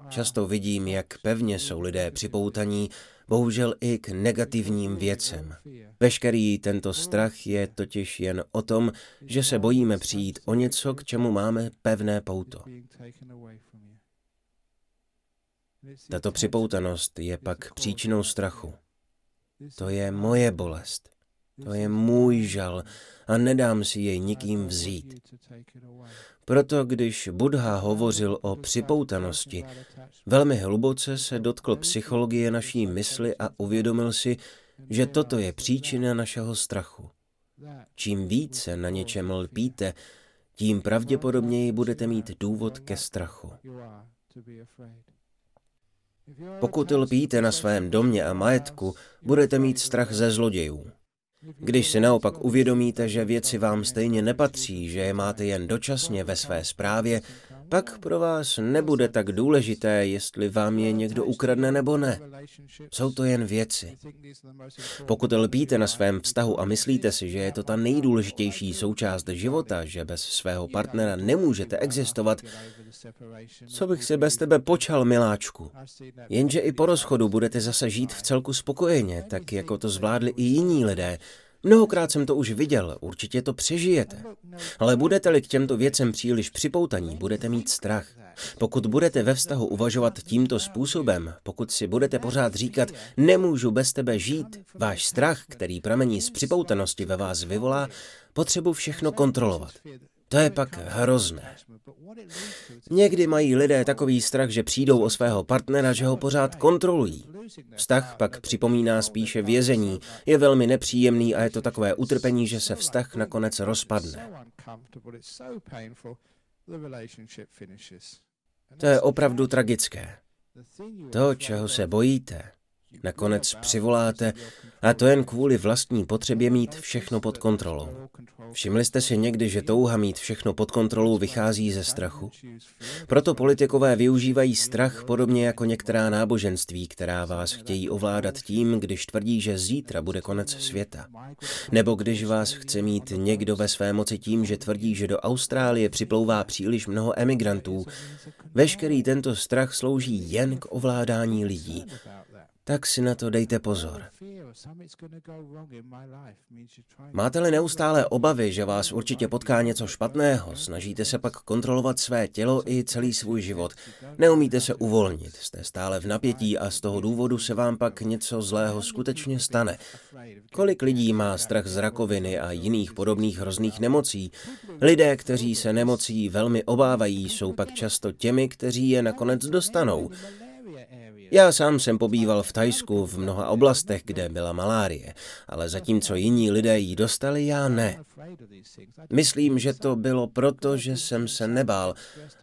Často vidím, jak pevně jsou lidé připoutaní, bohužel i k negativním věcem. Veškerý tento strach je totiž jen o tom, že se bojíme přijít o něco, k čemu máme pevné pouto. Tato připoutanost je pak příčinou strachu. To je moje bolest. To je můj žal a nedám si jej nikým vzít. Proto když Buddha hovořil o připoutanosti, velmi hluboce se dotkl psychologie naší mysli a uvědomil si, že toto je příčina našeho strachu. Čím více na něčem lpíte, tím pravděpodobněji budete mít důvod ke strachu. Pokud lpíte na svém domě a majetku, budete mít strach ze zlodějů. Když si naopak uvědomíte, že věci vám stejně nepatří, že je máte jen dočasně ve své správě, pak pro vás nebude tak důležité, jestli vám je někdo ukradne nebo ne. Jsou to jen věci. Pokud lpíte na svém vztahu a myslíte si, že je to ta nejdůležitější součást života, že bez svého partnera nemůžete existovat, co bych si bez tebe počal, miláčku? Jenže i po rozchodu budete zase žít v celku spokojeně, tak jako to zvládli i jiní lidé, Mnohokrát jsem to už viděl, určitě to přežijete. Ale budete-li k těmto věcem příliš připoutaní, budete mít strach. Pokud budete ve vztahu uvažovat tímto způsobem, pokud si budete pořád říkat, nemůžu bez tebe žít, váš strach, který pramení z připoutanosti ve vás vyvolá, potřebu všechno kontrolovat. To je pak hrozné. Někdy mají lidé takový strach, že přijdou o svého partnera, že ho pořád kontrolují. Vztah pak připomíná spíše vězení, je velmi nepříjemný a je to takové utrpení, že se vztah nakonec rozpadne. To je opravdu tragické. To, čeho se bojíte, nakonec přivoláte a to jen kvůli vlastní potřebě mít všechno pod kontrolou. Všimli jste si někdy, že touha mít všechno pod kontrolou vychází ze strachu? Proto politikové využívají strach podobně jako některá náboženství, která vás chtějí ovládat tím, když tvrdí, že zítra bude konec světa. Nebo když vás chce mít někdo ve své moci tím, že tvrdí, že do Austrálie připlouvá příliš mnoho emigrantů. Veškerý tento strach slouží jen k ovládání lidí tak si na to dejte pozor. Máte-li neustále obavy, že vás určitě potká něco špatného, snažíte se pak kontrolovat své tělo i celý svůj život. Neumíte se uvolnit, jste stále v napětí a z toho důvodu se vám pak něco zlého skutečně stane. Kolik lidí má strach z rakoviny a jiných podobných hrozných nemocí? Lidé, kteří se nemocí velmi obávají, jsou pak často těmi, kteří je nakonec dostanou. Já sám jsem pobýval v Tajsku v mnoha oblastech, kde byla malárie, ale zatímco jiní lidé ji dostali, já ne. Myslím, že to bylo proto, že jsem se nebál.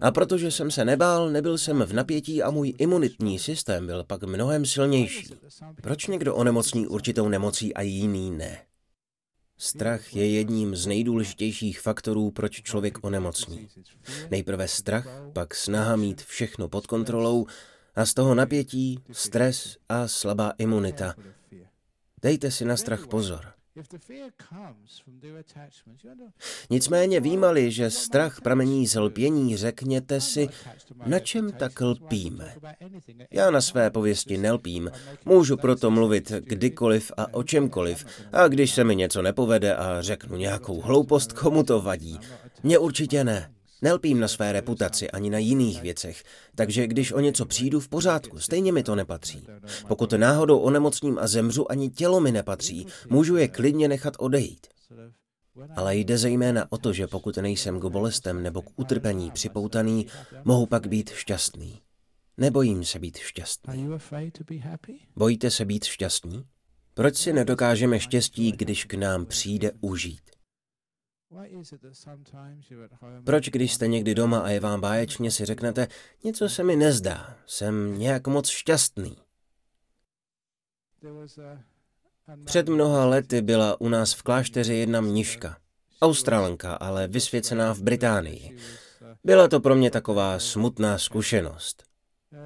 A protože jsem se nebál, nebyl jsem v napětí a můj imunitní systém byl pak mnohem silnější. Proč někdo onemocní určitou nemocí a jiný ne? Strach je jedním z nejdůležitějších faktorů, proč člověk onemocní. Nejprve strach, pak snaha mít všechno pod kontrolou a z toho napětí, stres a slabá imunita. Dejte si na strach pozor. Nicméně výmali, že strach pramení z lpění, řekněte si, na čem tak lpíme. Já na své pověsti nelpím, můžu proto mluvit kdykoliv a o čemkoliv, a když se mi něco nepovede a řeknu nějakou hloupost, komu to vadí? Mně určitě ne. Nelpím na své reputaci ani na jiných věcech, takže když o něco přijdu v pořádku, stejně mi to nepatří. Pokud náhodou onemocním a zemřu, ani tělo mi nepatří, můžu je klidně nechat odejít. Ale jde zejména o to, že pokud nejsem k bolestem nebo k utrpení připoutaný, mohu pak být šťastný. Nebojím se být šťastný. Bojíte se být šťastný? Proč si nedokážeme štěstí, když k nám přijde užít? Proč, když jste někdy doma a je vám báječně, si řeknete, něco se mi nezdá, jsem nějak moc šťastný? Před mnoha lety byla u nás v klášteře jedna mniška. Australanka, ale vysvěcená v Británii. Byla to pro mě taková smutná zkušenost.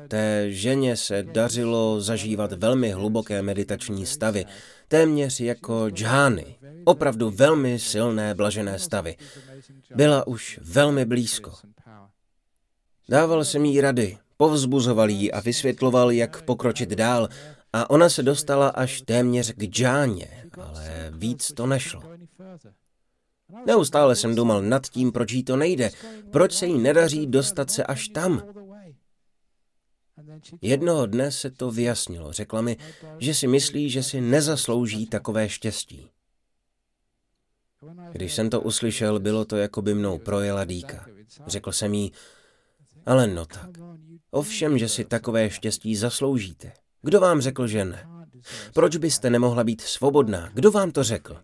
Té ženě se dařilo zažívat velmi hluboké meditační stavy, téměř jako džhány, opravdu velmi silné blažené stavy. Byla už velmi blízko. Dával jsem jí rady, povzbuzoval jí a vysvětloval, jak pokročit dál a ona se dostala až téměř k džáně, ale víc to nešlo. Neustále jsem dumal nad tím, proč jí to nejde, proč se jí nedaří dostat se až tam. Jednoho dne se to vyjasnilo. Řekla mi, že si myslí, že si nezaslouží takové štěstí. Když jsem to uslyšel, bylo to, jako by mnou projela dýka. Řekl jsem jí, ale no tak. Ovšem, že si takové štěstí zasloužíte. Kdo vám řekl, že ne? Proč byste nemohla být svobodná? Kdo vám to řekl?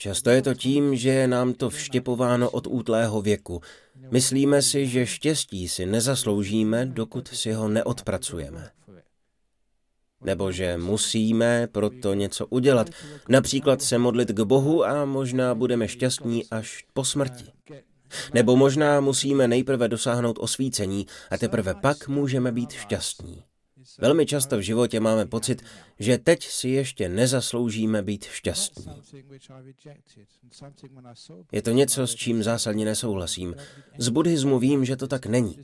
Často je to tím, že je nám to vštěpováno od útlého věku. Myslíme si, že štěstí si nezasloužíme, dokud si ho neodpracujeme. Nebo že musíme proto něco udělat, například se modlit k Bohu a možná budeme šťastní až po smrti. Nebo možná musíme nejprve dosáhnout osvícení a teprve pak můžeme být šťastní. Velmi často v životě máme pocit, že teď si ještě nezasloužíme být šťastní. Je to něco, s čím zásadně nesouhlasím. Z buddhismu vím, že to tak není.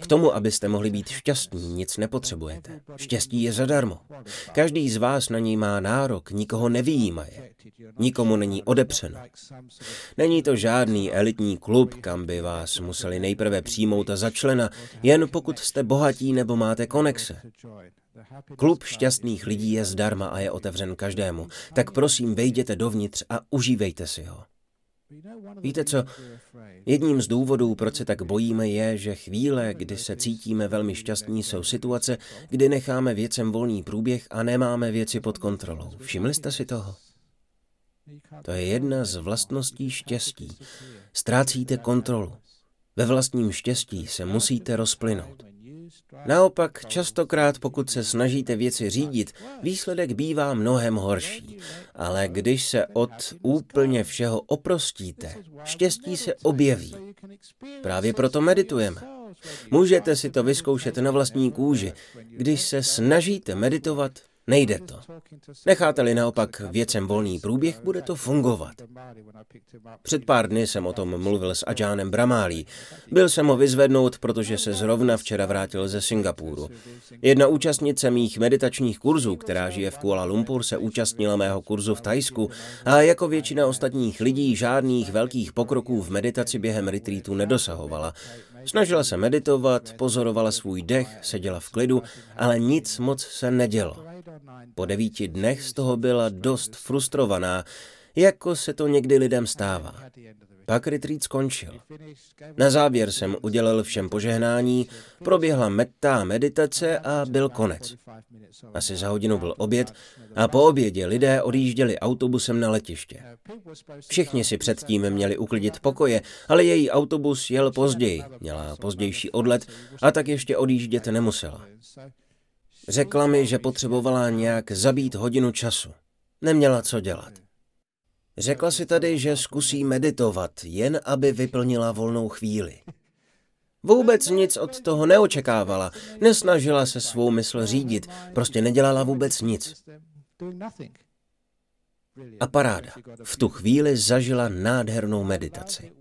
K tomu, abyste mohli být šťastní, nic nepotřebujete. Štěstí je zadarmo. Každý z vás na něj má nárok, nikoho nevýjímaje. Nikomu není odepřeno. Není to žádný elitní klub, kam by vás museli nejprve přijmout a začlena, jen pokud jste bohatí nebo máte konexe. Klub šťastných lidí je zdarma a je otevřen každému, tak prosím vejděte dovnitř a užívejte si ho. Víte co? Jedním z důvodů, proč se tak bojíme, je, že chvíle, kdy se cítíme velmi šťastní, jsou situace, kdy necháme věcem volný průběh a nemáme věci pod kontrolou. Všimli jste si toho? To je jedna z vlastností štěstí. Ztrácíte kontrolu. Ve vlastním štěstí se musíte rozplynout. Naopak, častokrát, pokud se snažíte věci řídit, výsledek bývá mnohem horší. Ale když se od úplně všeho oprostíte, štěstí se objeví. Právě proto meditujeme. Můžete si to vyzkoušet na vlastní kůži. Když se snažíte meditovat, Nejde to. Necháte-li naopak věcem volný průběh, bude to fungovat. Před pár dny jsem o tom mluvil s Ajánem Bramálí. Byl jsem ho vyzvednout, protože se zrovna včera vrátil ze Singapuru. Jedna účastnice mých meditačních kurzů, která žije v Kuala Lumpur, se účastnila mého kurzu v Tajsku a jako většina ostatních lidí žádných velkých pokroků v meditaci během retreatu nedosahovala. Snažila se meditovat, pozorovala svůj dech, seděla v klidu, ale nic moc se nedělo. Po devíti dnech z toho byla dost frustrovaná, jako se to někdy lidem stává. Pak retreat skončil. Na závěr jsem udělal všem požehnání, proběhla metta meditace a byl konec. Asi za hodinu byl oběd a po obědě lidé odjížděli autobusem na letiště. Všichni si předtím měli uklidit pokoje, ale její autobus jel později, měla pozdější odlet a tak ještě odjíždět nemusela. Řekla mi, že potřebovala nějak zabít hodinu času. Neměla co dělat. Řekla si tady, že zkusí meditovat, jen aby vyplnila volnou chvíli. Vůbec nic od toho neočekávala, nesnažila se svou mysl řídit, prostě nedělala vůbec nic. A paráda. V tu chvíli zažila nádhernou meditaci.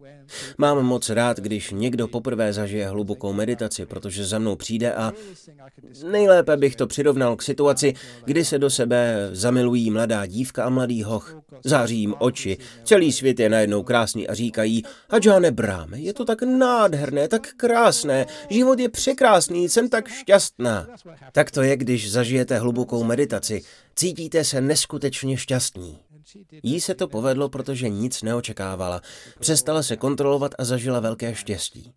Mám moc rád, když někdo poprvé zažije hlubokou meditaci, protože za mnou přijde a nejlépe bych to přirovnal k situaci, kdy se do sebe zamilují mladá dívka a mladý hoch. Září jim oči, celý svět je najednou krásný a říkají, Hadžáne Bráme, je to tak nádherné, tak krásné, život je překrásný, jsem tak šťastná. Tak to je, když zažijete hlubokou meditaci, cítíte se neskutečně šťastní. Jí se to povedlo, protože nic neočekávala. Přestala se kontrolovat a zažila velké štěstí.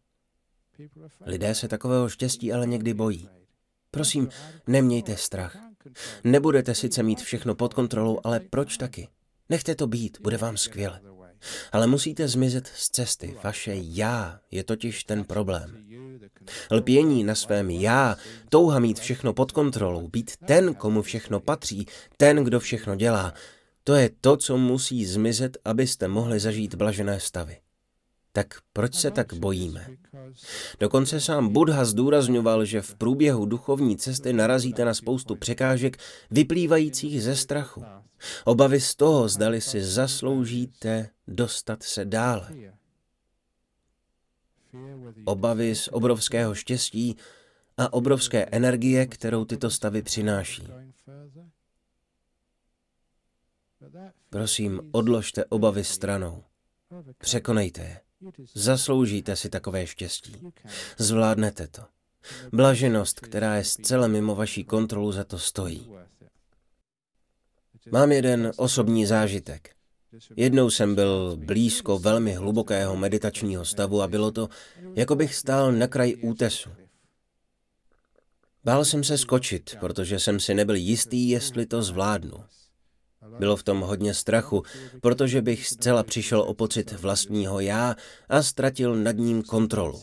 Lidé se takového štěstí ale někdy bojí. Prosím, nemějte strach. Nebudete sice mít všechno pod kontrolou, ale proč taky? Nechte to být, bude vám skvěle. Ale musíte zmizet z cesty. Vaše já je totiž ten problém. Lpění na svém já, touha mít všechno pod kontrolou, být ten, komu všechno patří, ten, kdo všechno dělá, to je to, co musí zmizet, abyste mohli zažít blažené stavy. Tak proč se tak bojíme? Dokonce sám Buddha zdůrazňoval, že v průběhu duchovní cesty narazíte na spoustu překážek vyplývajících ze strachu. Obavy z toho, zdali si zasloužíte dostat se dále. Obavy z obrovského štěstí a obrovské energie, kterou tyto stavy přináší. Prosím, odložte obavy stranou. Překonejte je. Zasloužíte si takové štěstí. Zvládnete to. Blaženost, která je zcela mimo vaší kontrolu, za to stojí. Mám jeden osobní zážitek. Jednou jsem byl blízko velmi hlubokého meditačního stavu a bylo to, jako bych stál na kraji útesu. Bál jsem se skočit, protože jsem si nebyl jistý, jestli to zvládnu. Bylo v tom hodně strachu, protože bych zcela přišel o pocit vlastního já a ztratil nad ním kontrolu.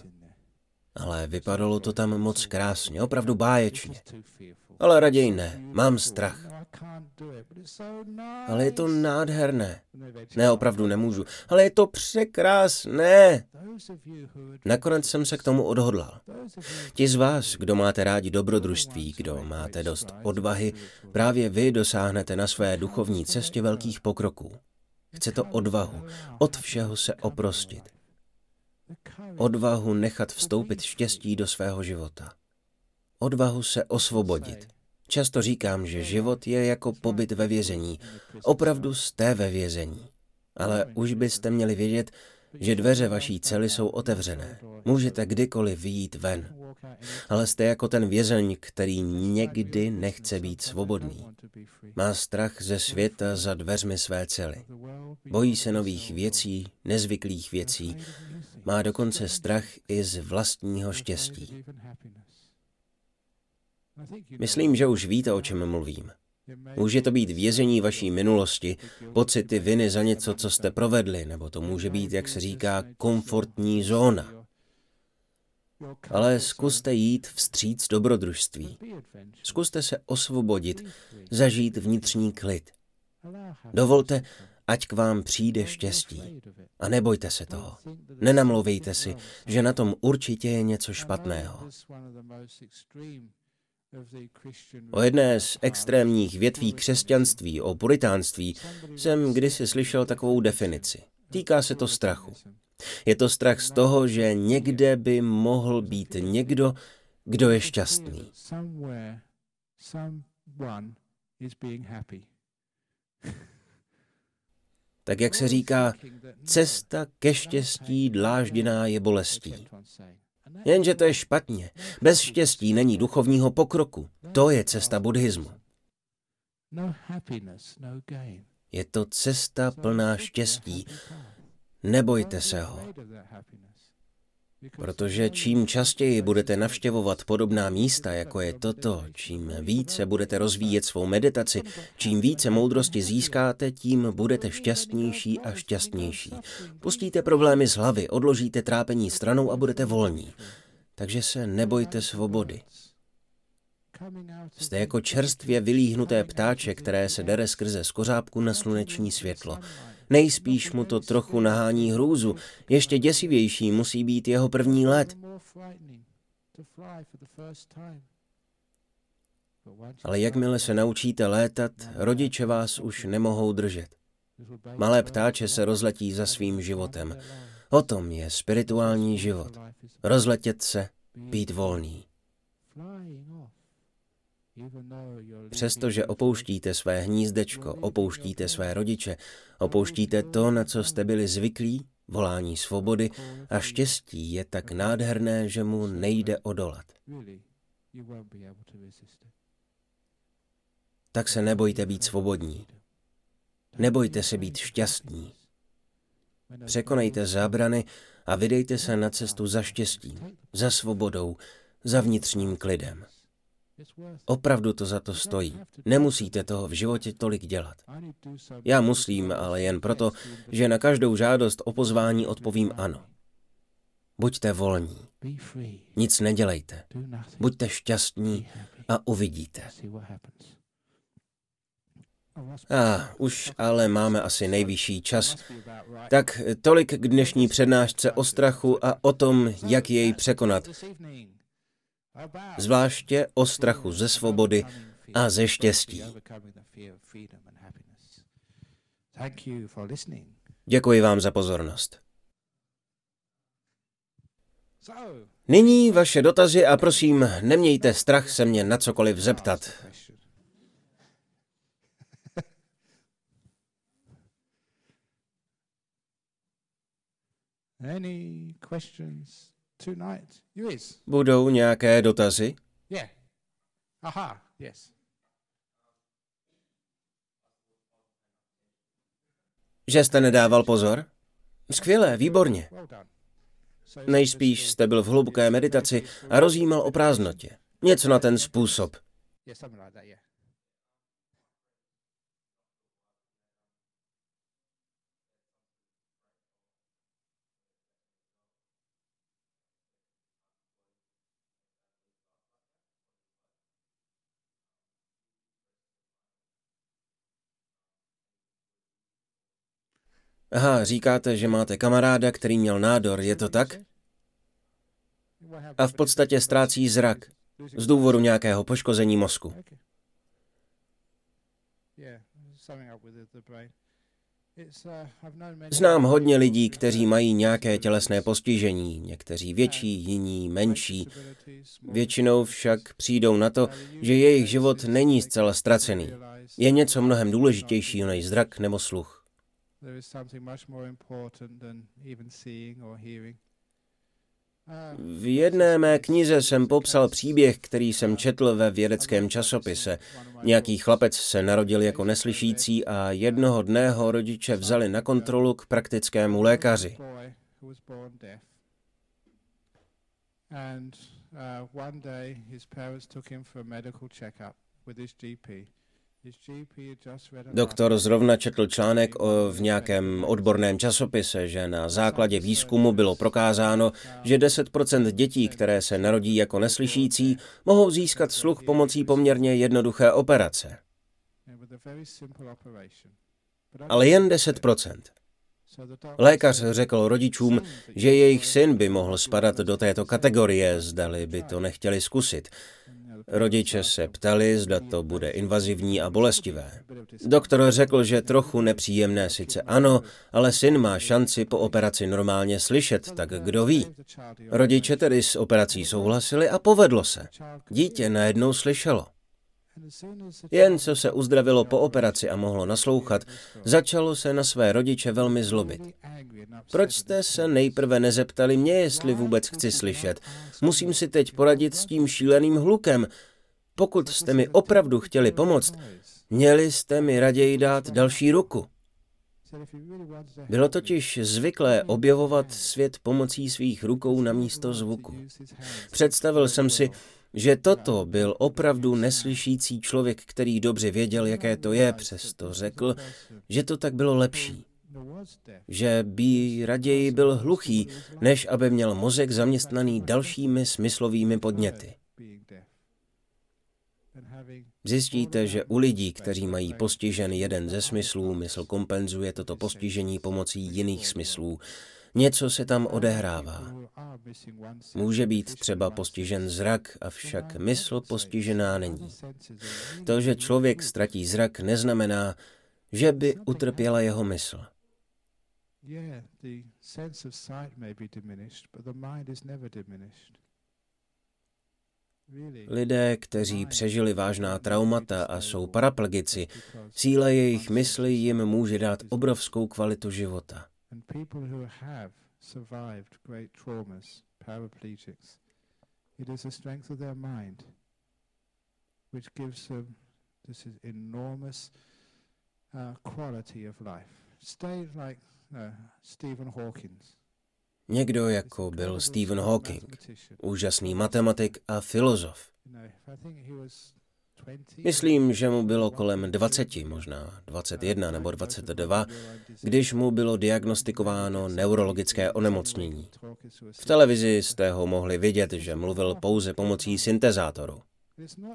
Ale vypadalo to tam moc krásně, opravdu báječně. Ale raději ne, mám strach. Ale je to nádherné. Ne, opravdu nemůžu. Ale je to překrásné. Nakonec jsem se k tomu odhodlal. Ti z vás, kdo máte rádi dobrodružství, kdo máte dost odvahy, právě vy dosáhnete na své duchovní cestě velkých pokroků. Chce to odvahu, od všeho se oprostit. Odvahu nechat vstoupit štěstí do svého života. Odvahu se osvobodit. Často říkám, že život je jako pobyt ve vězení. Opravdu jste ve vězení. Ale už byste měli vědět, že dveře vaší cely jsou otevřené. Můžete kdykoliv vyjít ven. Ale jste jako ten vězeň, který někdy nechce být svobodný. Má strach ze světa za dveřmi své cely. Bojí se nových věcí, nezvyklých věcí. Má dokonce strach i z vlastního štěstí. Myslím, že už víte, o čem mluvím. Může to být vězení vaší minulosti, pocity viny za něco, co jste provedli, nebo to může být, jak se říká, komfortní zóna. Ale zkuste jít vstříc dobrodružství. Zkuste se osvobodit, zažít vnitřní klid. Dovolte, ať k vám přijde štěstí. A nebojte se toho. Nenamlouvejte si, že na tom určitě je něco špatného. O jedné z extrémních větví křesťanství, o puritánství, jsem kdysi slyšel takovou definici. Týká se to strachu. Je to strach z toho, že někde by mohl být někdo, kdo je šťastný. Tak jak se říká, cesta ke štěstí dlážděná je bolestí. Jenže to je špatně. Bez štěstí není duchovního pokroku. To je cesta buddhismu. Je to cesta plná štěstí. Nebojte se ho. Protože čím častěji budete navštěvovat podobná místa, jako je toto, čím více budete rozvíjet svou meditaci, čím více moudrosti získáte, tím budete šťastnější a šťastnější. Pustíte problémy z hlavy, odložíte trápení stranou a budete volní. Takže se nebojte svobody. Jste jako čerstvě vylíhnuté ptáče, které se dere skrze skořápku na sluneční světlo. Nejspíš mu to trochu nahání hrůzu. Ještě děsivější musí být jeho první let. Ale jakmile se naučíte létat, rodiče vás už nemohou držet. Malé ptáče se rozletí za svým životem. O tom je spirituální život. Rozletět se, být volný. Přestože opouštíte své hnízdečko, opouštíte své rodiče, opouštíte to, na co jste byli zvyklí, volání svobody a štěstí je tak nádherné, že mu nejde odolat. Tak se nebojte být svobodní. Nebojte se být šťastní. Překonejte zábrany a vydejte se na cestu za štěstím, za svobodou, za vnitřním klidem. Opravdu to za to stojí. Nemusíte toho v životě tolik dělat. Já musím, ale jen proto, že na každou žádost o pozvání odpovím ano. Buďte volní. Nic nedělejte. Buďte šťastní a uvidíte. A ah, už ale máme asi nejvyšší čas. Tak tolik k dnešní přednášce o strachu a o tom, jak jej překonat zvláště o strachu ze svobody a ze štěstí. Děkuji vám za pozornost. Nyní vaše dotazy a prosím, nemějte strach se mě na cokoliv zeptat. Any questions? Budou nějaké dotazy? Yeah. Aha, yes. Že jste nedával pozor? Skvělé, výborně. Nejspíš jste byl v hluboké meditaci a rozjímal o prázdnotě. Něco na ten způsob. Aha, říkáte, že máte kamaráda, který měl nádor, je to tak? A v podstatě ztrácí zrak z důvodu nějakého poškození mozku. Znám hodně lidí, kteří mají nějaké tělesné postižení, někteří větší, jiní menší. Většinou však přijdou na to, že jejich život není zcela ztracený. Je něco mnohem důležitějšího než zrak nebo sluch. There is something much more important than even seeing or hearing. Ah, v jedné mé knize jsem popsal příběh, který jsem četl ve vědeckém časopise. Nějaký chlapec se narodil jako neslyšící a jednoho dne ho rodiče vzali na kontrolu k praktickému lékaři. And uh, one day his parents took him for a medical checkup with his GP. Doktor zrovna četl článek o, v nějakém odborném časopise, že na základě výzkumu bylo prokázáno, že 10% dětí, které se narodí jako neslyšící, mohou získat sluch pomocí poměrně jednoduché operace. Ale jen 10%. Lékař řekl rodičům, že jejich syn by mohl spadat do této kategorie, zdali by to nechtěli zkusit. Rodiče se ptali, zda to bude invazivní a bolestivé. Doktor řekl, že trochu nepříjemné sice ano, ale syn má šanci po operaci normálně slyšet, tak kdo ví. Rodiče tedy s operací souhlasili a povedlo se. Dítě najednou slyšelo. Jen co se uzdravilo po operaci a mohlo naslouchat, začalo se na své rodiče velmi zlobit. Proč jste se nejprve nezeptali mě, jestli vůbec chci slyšet? Musím si teď poradit s tím šíleným hlukem. Pokud jste mi opravdu chtěli pomoct, měli jste mi raději dát další ruku. Bylo totiž zvyklé objevovat svět pomocí svých rukou na místo zvuku. Představil jsem si, že toto byl opravdu neslyšící člověk, který dobře věděl, jaké to je, přesto řekl, že to tak bylo lepší. Že by raději byl hluchý, než aby měl mozek zaměstnaný dalšími smyslovými podněty. Zjistíte, že u lidí, kteří mají postižen jeden ze smyslů, mysl kompenzuje toto postižení pomocí jiných smyslů. Něco se tam odehrává. Může být třeba postižen zrak, avšak mysl postižená není. To, že člověk ztratí zrak, neznamená, že by utrpěla jeho mysl. Lidé, kteří přežili vážná traumata a jsou paraplegici, síla jejich mysli jim může dát obrovskou kvalitu života. It is the strength of their mind which gives them this enormous uh, quality of life. Stay like uh, Stephen Hawkins. Někdo jako byl Stephen Hawking, úžasný matematik a filozof. Myslím, že mu bylo kolem 20, možná 21 nebo 22, když mu bylo diagnostikováno neurologické onemocnění. V televizi jste ho mohli vidět, že mluvil pouze pomocí syntezátoru.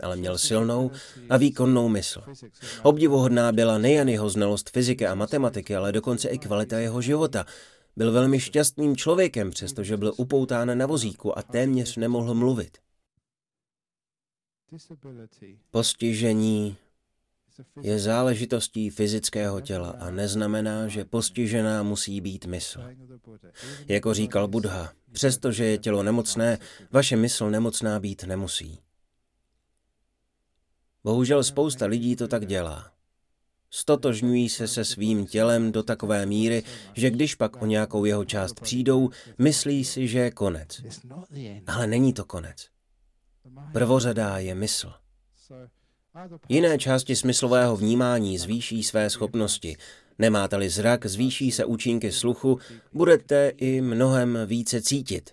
Ale měl silnou a výkonnou mysl. Obdivuhodná byla nejen jeho znalost fyziky a matematiky, ale dokonce i kvalita jeho života, byl velmi šťastným člověkem, přestože byl upoután na vozíku a téměř nemohl mluvit. Postižení je záležitostí fyzického těla a neznamená, že postižená musí být mysl. Jako říkal Buddha, přestože je tělo nemocné, vaše mysl nemocná být nemusí. Bohužel spousta lidí to tak dělá. Stotožňují se se svým tělem do takové míry, že když pak o nějakou jeho část přijdou, myslí si, že je konec. Ale není to konec. Prvořadá je mysl. Jiné části smyslového vnímání zvýší své schopnosti. Nemáte-li zrak, zvýší se účinky sluchu, budete i mnohem více cítit.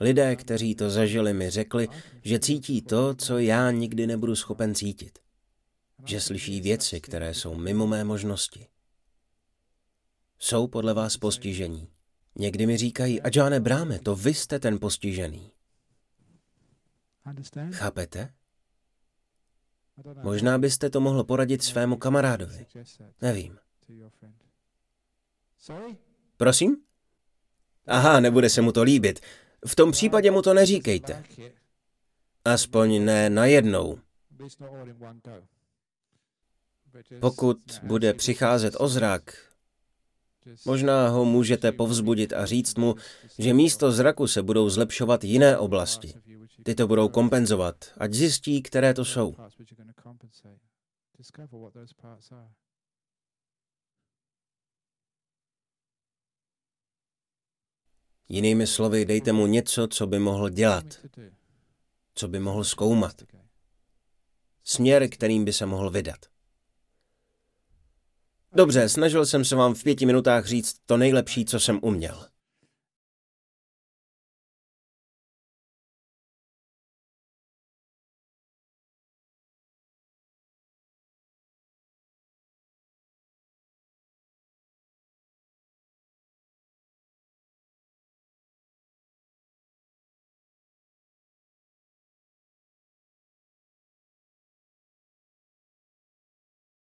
Lidé, kteří to zažili, mi řekli, že cítí to, co já nikdy nebudu schopen cítit že slyší věci, které jsou mimo mé možnosti. Jsou podle vás postižení. Někdy mi říkají, a Johne Bráme, to vy jste ten postižený. Chápete? Možná byste to mohl poradit svému kamarádovi. Nevím. Prosím? Aha, nebude se mu to líbit. V tom případě mu to neříkejte. Aspoň ne najednou. Pokud bude přicházet o zrak, možná ho můžete povzbudit a říct mu, že místo zraku se budou zlepšovat jiné oblasti. Ty to budou kompenzovat, ať zjistí, které to jsou. Jinými slovy, dejte mu něco, co by mohl dělat, co by mohl zkoumat. Směr, kterým by se mohl vydat. Dobře, snažil jsem se vám v pěti minutách říct to nejlepší, co jsem uměl.